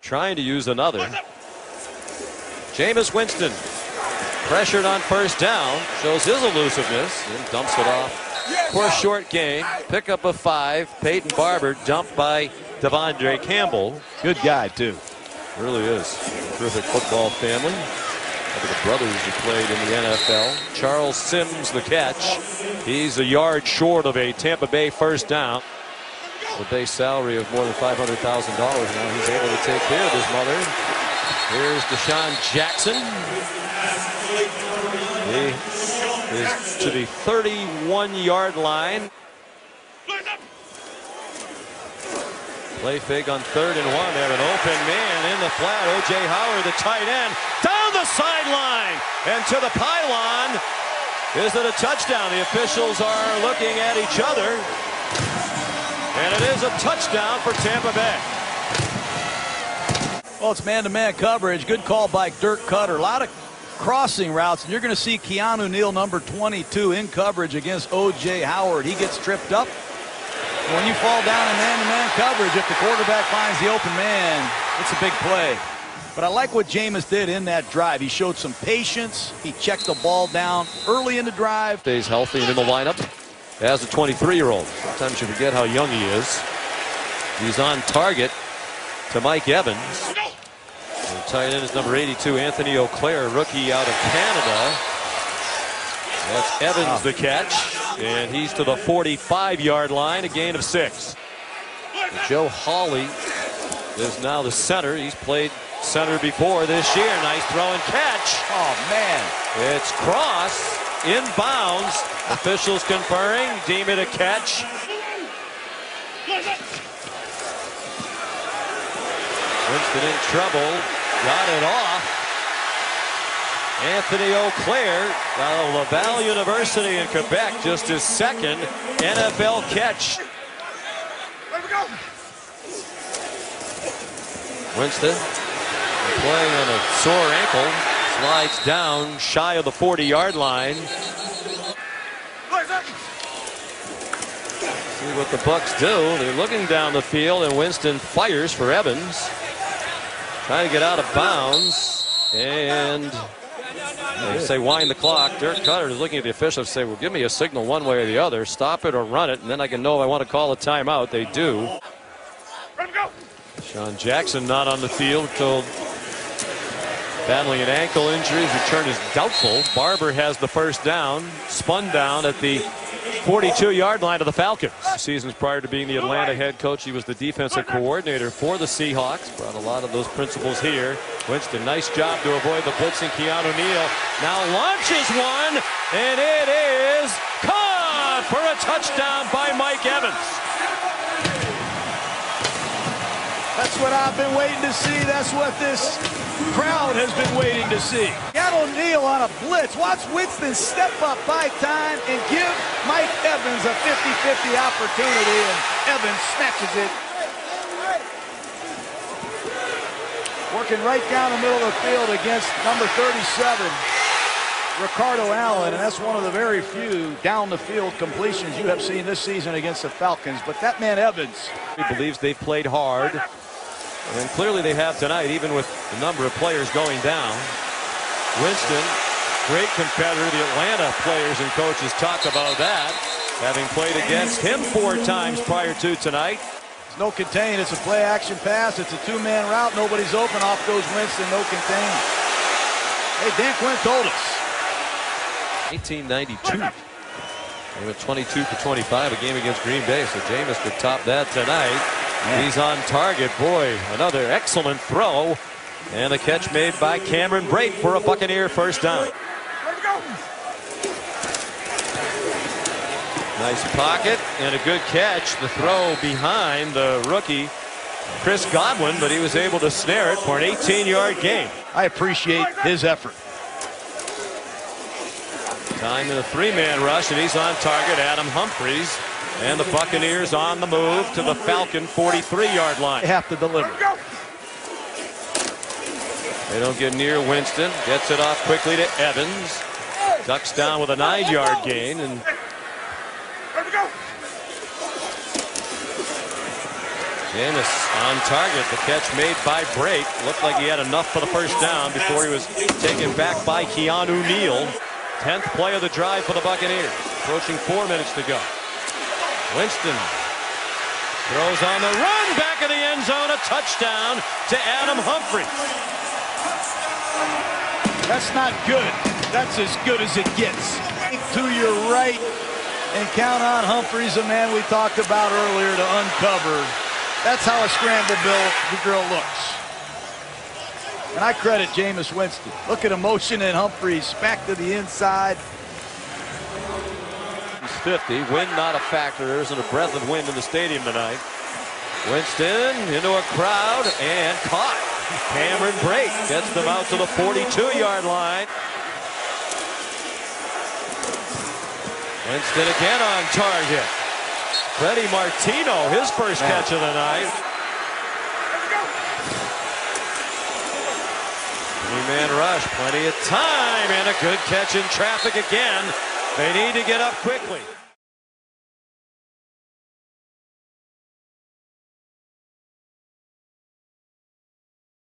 Trying to use another. Jameis Winston pressured on first down. Shows his elusiveness and dumps it off for a short gain. Pickup of five. Peyton Barber dumped by De'Vondre Campbell. Good guy, too. Really is. Terrific football family. One of the brothers who played in the NFL. Charles Sims, the catch. He's a yard short of a Tampa Bay first down. The base salary of more than $500,000 now. He's able to take care of his mother. Here's DeSean Jackson. He is to the 31 yard line. Play fake on third and one. They have an open man in the flat. O.J. Howard, the tight end, down the sideline and to the pylon. Is it a touchdown? The officials are looking at each other. And it is a touchdown for Tampa Bay. Well, it's man-to-man -man coverage. Good call by Dirk Koetter. A lot of crossing routes, and you're going to see Keanu Neal, number 22, in coverage against O.J. Howard. He gets tripped up. When you fall down in man-to-man -man coverage, if the quarterback finds the open man, it's a big play. But I like what Jameis did in that drive. He showed some patience. He checked the ball down early in the drive. Stays healthy and in the lineup as a 23-year-old. Sometimes you forget how young he is. He's on target to Mike Evans. The tight end is number 82, Antony Auclair, rookie out of Canada. That's Evans ah. the catch. And he's to the 45-yard line, a gain of six. Joe Hawley is now the center. He's played center before this year. Nice throw and catch. Oh, man. It's cross inbounds. Officials conferring. Deem it a catch. Winston in trouble. Got it off. Antony out of Laval University in Quebec. Just his second NFL catch. Winston playing on a sore ankle. Slides down shy of the 40 yard line. See what the Bucs do. They're looking down the field and Winston fires for Evans. Trying to get out of bounds. And they say wind the clock. Dirk Koetter is looking at the officials say, well, give me a signal one way or the other. Stop it or run it, and then I can know if I want to call a timeout. They do. Sean Jackson not on the field told battling an ankle injury. His return is doubtful. Barber has the first down, spun down at the 42-yard line of the Falcons. Seasons prior to being the Atlanta head coach, he was the defensive coordinator for the Seahawks. Brought a lot of those principles here. Winston, nice job to avoid the blitzing. Keanu Neal now launches one, and it is caught for a touchdown by Mike Evans. What I've been waiting to see. That's what this crowd has been waiting to see. Got O'Neal on a blitz. Watch Winston step up by time and give Mike Evans a 50-50 opportunity, and Evans snatches it. Working right down the middle of the field against number 37. Ricardo Allen, and that's one of the very few down the field completions you have seen this season against the Falcons. But that man Evans. He believes they've played hard. And clearly they have tonight, even with the number of players going down. Winston, great competitor. The Atlanta players and coaches talk about that, having played against him four times prior to tonight. It's no contain. It's a play action pass. It's a two-man route. Nobody's open. Off goes Winston. No contain. Hey, Dan Quinn told us. 1892. They went 22 for 25, a game against Green Bay. So Jameis could top that tonight. He's on target. Boy, another excellent throw. And a catch made by Cameron Brate for a Buccaneer first down. Nice pocket and a good catch. The throw behind the rookie, Chris Godwin, but he was able to snare it for an 18-yard gain. I appreciate his effort. Time in a three-man rush, and he's on target. Adam Humphries and the Buccaneers on the move to the Falcon 43-yard line. They have to deliver. They don't get near Winston. Gets it off quickly to Evans. Ducks down with a nine-yard gain. and Jameis on target. The catch made by Brate. Looked like he had enough for the first down before he was taken back by Keanu Neal. Tenth play of the drive for the Buccaneers. Approaching four minutes to go. Winston throws on the run back of the end zone. A touchdown to Adam Humphrey. That's not good. That's as good as it gets. To your right and count on Humphries, a man we talked about earlier to uncover. That's how a scramble bill the drill looks. And I credit Jameis Winston. Look at emotion in Humphries back to the inside. He's 50. Wind not a factor. There isn't a breath of wind in the stadium tonight. Winston into a crowd and caught. Cameron Brate gets them out to the 42-yard line. Winston again on target. Freddie Martino, his first Man. catch of the night. Three-man rush, plenty of time, and a good catch in traffic again. They need to get up quickly.